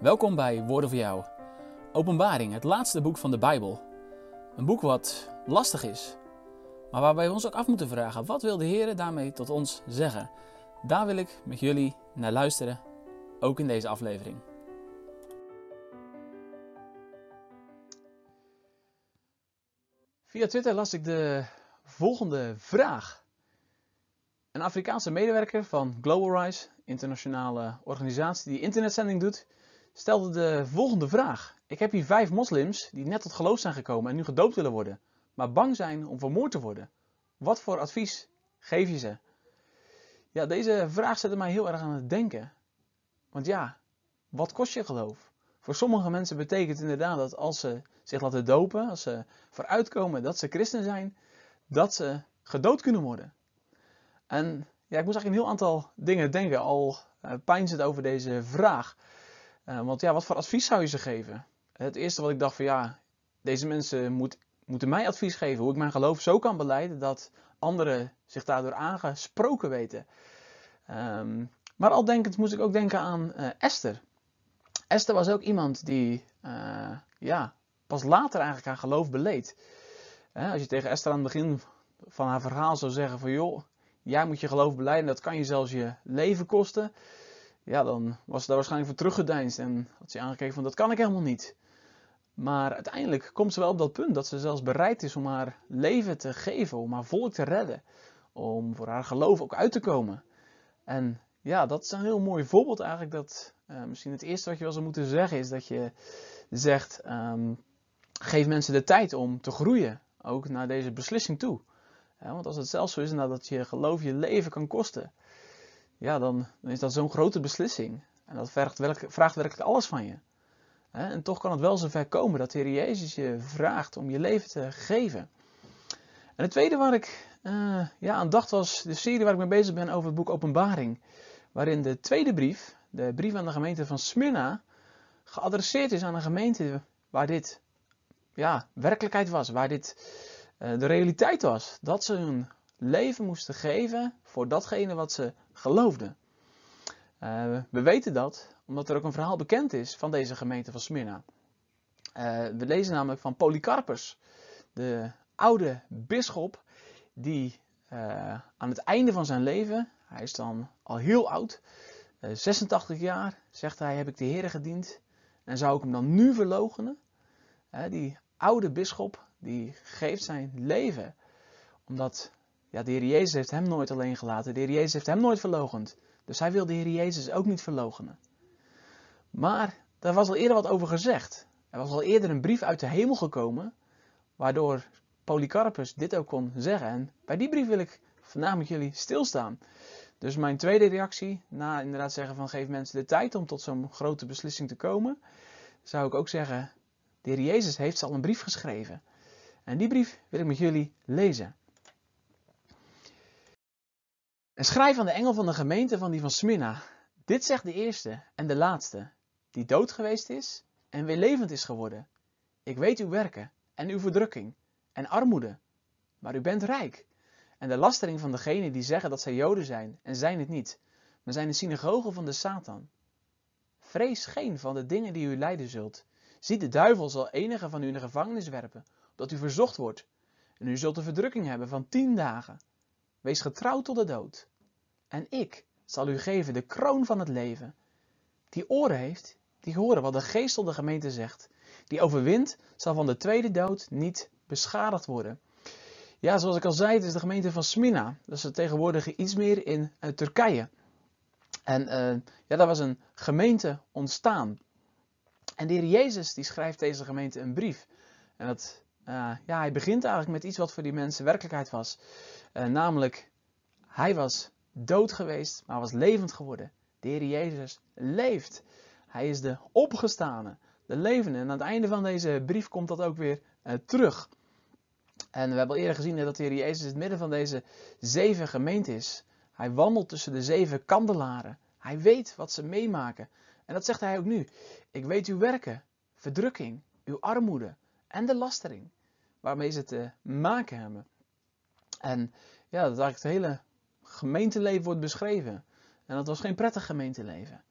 Welkom bij Woorden voor jou. Openbaring, het laatste boek van de Bijbel. Een boek wat lastig is, maar waarbij we ons ook af moeten vragen: wat wil de Heer daarmee tot ons zeggen? Daar wil ik met jullie naar luisteren, ook in deze aflevering. Via Twitter las ik de volgende vraag. Een Afrikaanse medewerker van Global internationale organisatie die internetzending doet, stelde de volgende vraag. Ik heb hier vijf moslims die net tot geloof zijn gekomen en nu gedoopt willen worden, maar bang zijn om vermoord te worden. Wat voor advies geef je ze? Ja, deze vraag zette mij heel erg aan het denken. Want ja, wat kost je geloof? Voor sommige mensen betekent inderdaad dat als ze zich laten dopen, als ze vooruitkomen dat ze christen zijn, dat ze gedood kunnen worden. En ja, ik moest eigenlijk een heel aantal dingen denken, al uh, pijnzend over deze vraag. Uh, want ja, wat voor advies zou je ze geven? Het eerste wat ik dacht van ja, deze mensen moet, moeten mij advies geven hoe ik mijn geloof zo kan beleiden dat anderen zich daardoor aangesproken weten. Um, maar al denkend moest ik ook denken aan uh, Esther. Esther was ook iemand die uh, ja, pas later eigenlijk haar geloof beleed. als je tegen Esther aan het begin van haar verhaal zou zeggen van joh, jij moet je geloof beleiden, dat kan je zelfs je leven kosten ja, dan was ze daar waarschijnlijk voor teruggedeinsd en had ze aangekeken van dat kan ik helemaal niet. Maar uiteindelijk komt ze wel op dat punt dat ze zelfs bereid is om haar leven te geven, om haar volk te redden, om voor haar geloof ook uit te komen. En ja, dat is een heel mooi voorbeeld eigenlijk. Dat uh, misschien het eerste wat je wel zou moeten zeggen is dat je zegt: um, geef mensen de tijd om te groeien, ook naar deze beslissing toe. Ja, want als het zelfs zo is dat je geloof je leven kan kosten, ja, dan, dan is dat zo'n grote beslissing. En dat vraagt, vraagt werkelijk alles van je. En toch kan het wel zover komen dat de Heer Jezus je vraagt om je leven te geven. En het tweede waar ik uh, ja, aan dacht was de serie waar ik mee bezig ben over het boek Openbaring. Waarin de tweede brief, de brief aan de gemeente van Smyrna, geadresseerd is aan een gemeente waar dit ja, werkelijkheid was. Waar dit uh, de realiteit was. Dat ze hun leven moesten geven voor datgene wat ze geloofden. Uh, we weten dat omdat er ook een verhaal bekend is van deze gemeente van Smyrna. Uh, we lezen namelijk van Polycarpus, de oude bisschop, die uh, aan het einde van zijn leven, hij is dan al heel oud, 86 jaar, zegt hij, heb ik de Heer gediend en zou ik hem dan nu verloochenen? die oude bisschop, die geeft zijn leven omdat ja, de Heer Jezus heeft hem nooit alleen gelaten. De Heer Jezus heeft hem nooit verlogend. Dus hij wil de Heer Jezus ook niet verlogenen. Maar daar was al eerder wat over gezegd. Er was al eerder een brief uit de hemel gekomen, waardoor Polycarpus dit ook kon zeggen. En bij die brief wil ik vandaag met jullie stilstaan. Dus mijn tweede reactie, na inderdaad zeggen van geef mensen de tijd om tot zo'n grote beslissing te komen, zou ik ook zeggen, de Heer Jezus heeft al een brief geschreven. En die brief wil ik met jullie lezen. En schrijf aan de engel van de gemeente van die van Smyrna. Dit zegt de eerste en de laatste, die dood geweest is en weer levend is geworden. Ik weet uw werken en uw verdrukking en armoede, maar u bent rijk. En de lastering van degenen die zeggen dat zij Joden zijn en zijn het niet, maar zijn de synagogen van de Satan. Vrees geen van de dingen die u lijden zult. Zie, de duivel zal enige van u in de gevangenis werpen, opdat u verzocht wordt. En u zult een verdrukking hebben van tien dagen. Wees getrouw tot de dood. En ik zal u geven de kroon van het leven. Die oren heeft, die horen wat de geest de gemeente zegt. Die overwint, zal van de tweede dood niet beschadigd worden. Ja, zoals ik al zei, het is de gemeente van Smina. Dat is tegenwoordig iets meer in uh, Turkije. En uh, ja, daar was een gemeente ontstaan. En de heer Jezus die schrijft deze gemeente een brief. En dat, uh, ja, hij begint eigenlijk met iets wat voor die mensen werkelijkheid was. Namelijk, hij was dood geweest, maar was levend geworden. De Heer Jezus leeft. Hij is de opgestane, de levende. En aan het einde van deze brief komt dat ook weer uh, terug. En we hebben al eerder gezien dat de Heer Jezus in het midden van deze zeven gemeenten is. Hij wandelt tussen de zeven kandelaren. Hij weet wat ze meemaken. En dat zegt hij ook nu. Ik weet uw werken, verdrukking, uw armoede en de lastering waarmee ze te maken hebben. En ja, dat eigenlijk het hele gemeenteleven wordt beschreven. En dat was geen prettig gemeenteleven.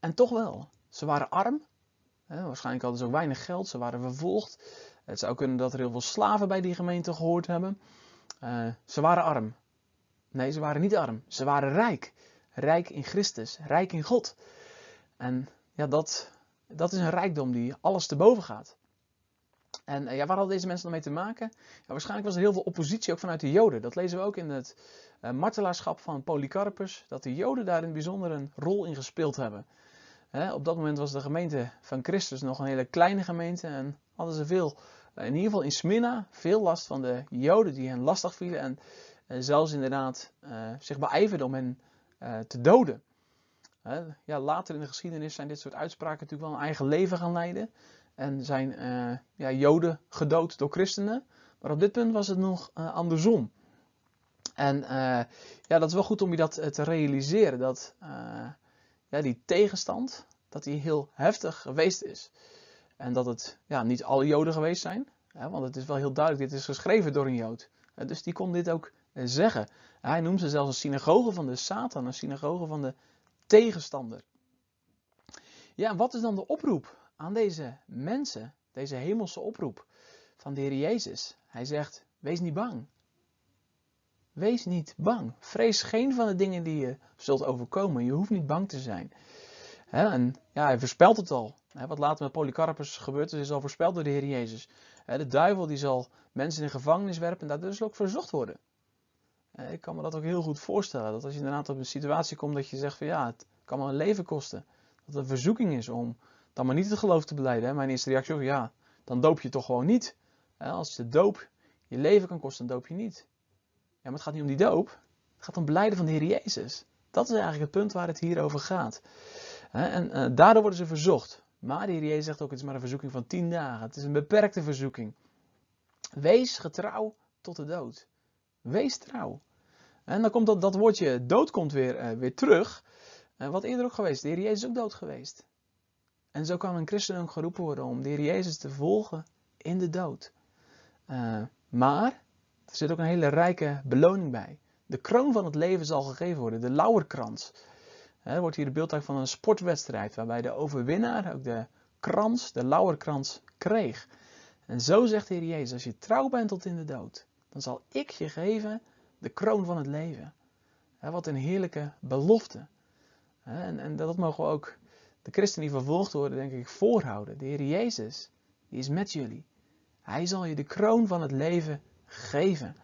En toch wel. Ze waren arm. waarschijnlijk hadden ze ook weinig geld. Ze waren vervolgd. Het zou kunnen dat er heel veel slaven bij die gemeente gehoord hebben. Eh, ze waren arm. Nee, ze waren niet arm. Ze waren rijk. Rijk in Christus. Rijk in God. En ja, dat, dat is een rijkdom die alles te boven gaat. En uh, ja, waar hadden deze mensen dan mee te maken? Ja, waarschijnlijk was er heel veel oppositie ook vanuit de Joden. Dat lezen we ook in het uh, martelaarschap van Polycarpus. Dat de Joden daar in bijzonder een rol in gespeeld hebben. op dat moment was de gemeente van Christus nog een hele kleine gemeente. En hadden ze veel, in ieder geval in Smyrna, veel last van de Joden die hen lastig vielen. En zelfs inderdaad zich beijverden om hen te doden. ja, later in de geschiedenis zijn dit soort uitspraken natuurlijk wel een eigen leven gaan leiden. En zijn uh, ja, Joden gedood door christenen. Maar op dit punt was het nog uh, andersom. En uh, ja, dat is wel goed om je dat te realiseren. Dat ja, die tegenstand, dat die heel heftig geweest is. En dat het ja, niet alle Joden geweest zijn. Hè, want het is wel heel duidelijk, dit is geschreven door een Jood. dus die kon dit ook zeggen. Hij noemt ze zelfs een synagoge van de Satan, een synagoge van de tegenstander. Ja, en wat is dan de oproep aan deze mensen, deze hemelse oproep van de Heer Jezus. Hij zegt, wees niet bang. Wees niet bang. Vrees geen van de dingen die je zult overkomen. Je hoeft niet bang te zijn. en ja, hij voorspelt het al. wat later met Polycarpus gebeurt, is al voorspeld door de Heer Jezus. de duivel die zal mensen in gevangenis werpen en daar dus ook verzocht worden. ik kan me dat ook heel goed voorstellen. Dat als je inderdaad op een situatie komt dat je zegt van ja, het kan me een leven kosten. Dat het een verzoeking is om dan maar niet het geloof te beleiden. Mijn eerste reactie was, ja, dan doop je toch gewoon niet. Als de doop je leven kan kosten, dan doop je niet. Ja, maar het gaat niet om die doop. Het gaat om beleiden van de Heer Jezus. Dat is eigenlijk het punt waar het hier over gaat. En uh, daardoor worden ze verzocht. Maar de Heer Jezus zegt ook, het is maar een verzoeking van tien dagen. Het is een beperkte verzoeking. Wees getrouw tot de dood. Wees trouw. En dan komt dat, dat woordje dood komt weer, uh, weer terug. Uh, wat eerder ook geweest. De Heer Jezus is ook dood geweest. En zo kan een christen ook geroepen worden om de Heer Jezus te volgen in de dood. Uh, maar er zit ook een hele rijke beloning bij. De kroon van het leven zal gegeven worden, de lauwerkrans. Er wordt hier de beeldtuig van een sportwedstrijd waarbij de overwinnaar ook de krans, de lauwerkrans, kreeg. En zo zegt de Heer Jezus, als je trouw bent tot in de dood, dan zal ik je geven de kroon van het leven. Wat een heerlijke belofte. En, en dat mogen we ook de christenen die vervolgd worden, denk ik, voorhouden. De Heer Jezus, die is met jullie. Hij zal je de kroon van het leven geven.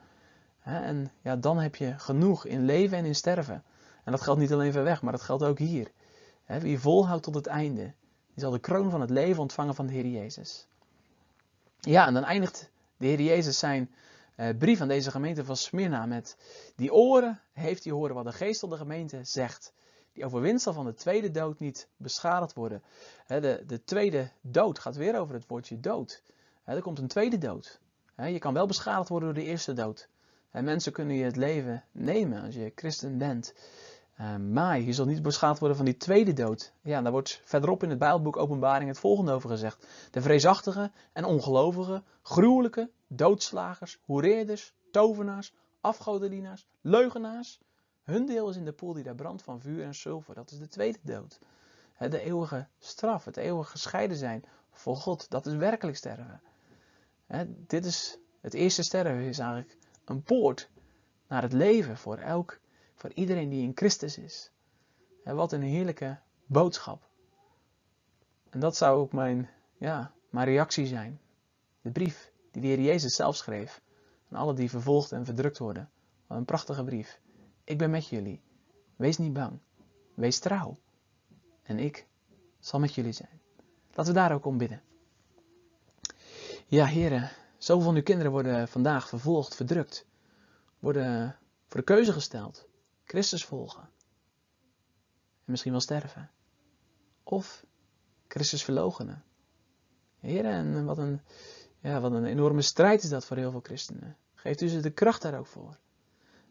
En ja, dan heb je genoeg in leven en in sterven. En dat geldt niet alleen ver weg, maar dat geldt ook hier. Wie volhoudt tot het einde, die zal de kroon van het leven ontvangen van de Heer Jezus. Ja, en dan eindigt de Heer Jezus zijn eh, brief aan deze gemeente van Smyrna met die oren heeft hij horen wat de geest van de gemeente zegt die overwinst zal van de tweede dood niet beschadigd worden. De, de tweede dood gaat weer over het woordje dood. Er komt een tweede dood. Je kan wel beschadigd worden door de eerste dood. Mensen kunnen je het leven nemen als je christen bent. Eh, maar je zult niet beschadigd worden van die tweede dood. Ja, daar wordt verderop in het Bijbelboek Openbaring het volgende over gezegd. De vreesachtige en ongelovige, gruwelijke, doodslagers, hoereerders, tovenaars, afgodendienaars, leugenaars, hun deel is in de poel die daar brandt van vuur en zilver. Dat is de tweede dood. De eeuwige straf, het eeuwige gescheiden zijn voor God, dat is werkelijk sterven. Dit is, het eerste sterven is eigenlijk een poort naar het leven voor elk, voor iedereen die in Christus is. Wat een heerlijke boodschap. En dat zou ook mijn, ja, mijn reactie zijn. De brief die de Heer Jezus zelf schreef aan alle die vervolgd en verdrukt worden. Wat een prachtige brief. Ik ben met jullie. Wees niet bang. Wees trouw. En ik zal met jullie zijn. Laten we daar ook om bidden. Ja, heren, zoveel van uw kinderen worden vandaag vervolgd, verdrukt. Worden voor de keuze gesteld. Christus volgen. En misschien wel sterven. Of Christus verlogenen. Heren, en wat een, ja, wat een enorme strijd is dat voor heel veel christenen. Geeft u ze de kracht daar ook voor.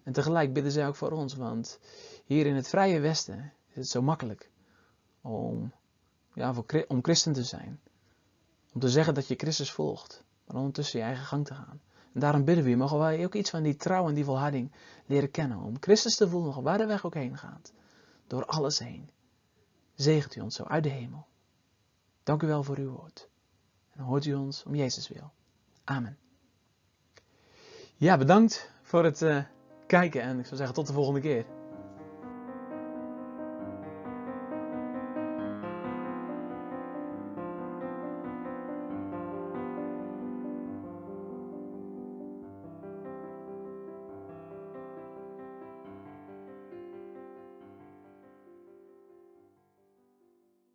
En tegelijk bidden zij ook voor ons, want hier in het vrije Westen is het zo makkelijk om, ja, om christen te zijn. Om te zeggen dat je Christus volgt, maar ondertussen je eigen gang te gaan. En daarom bidden we, mogen wij ook iets van die trouw en die volharding leren kennen. Om Christus te volgen, waar de weg ook heen gaat. Door alles heen. Zegent u ons zo uit de hemel. Dank u wel voor uw woord. En hoort u ons om Jezus wil. Amen. Ja, bedankt voor het uh, kijken en ik zou zeggen tot de volgende keer.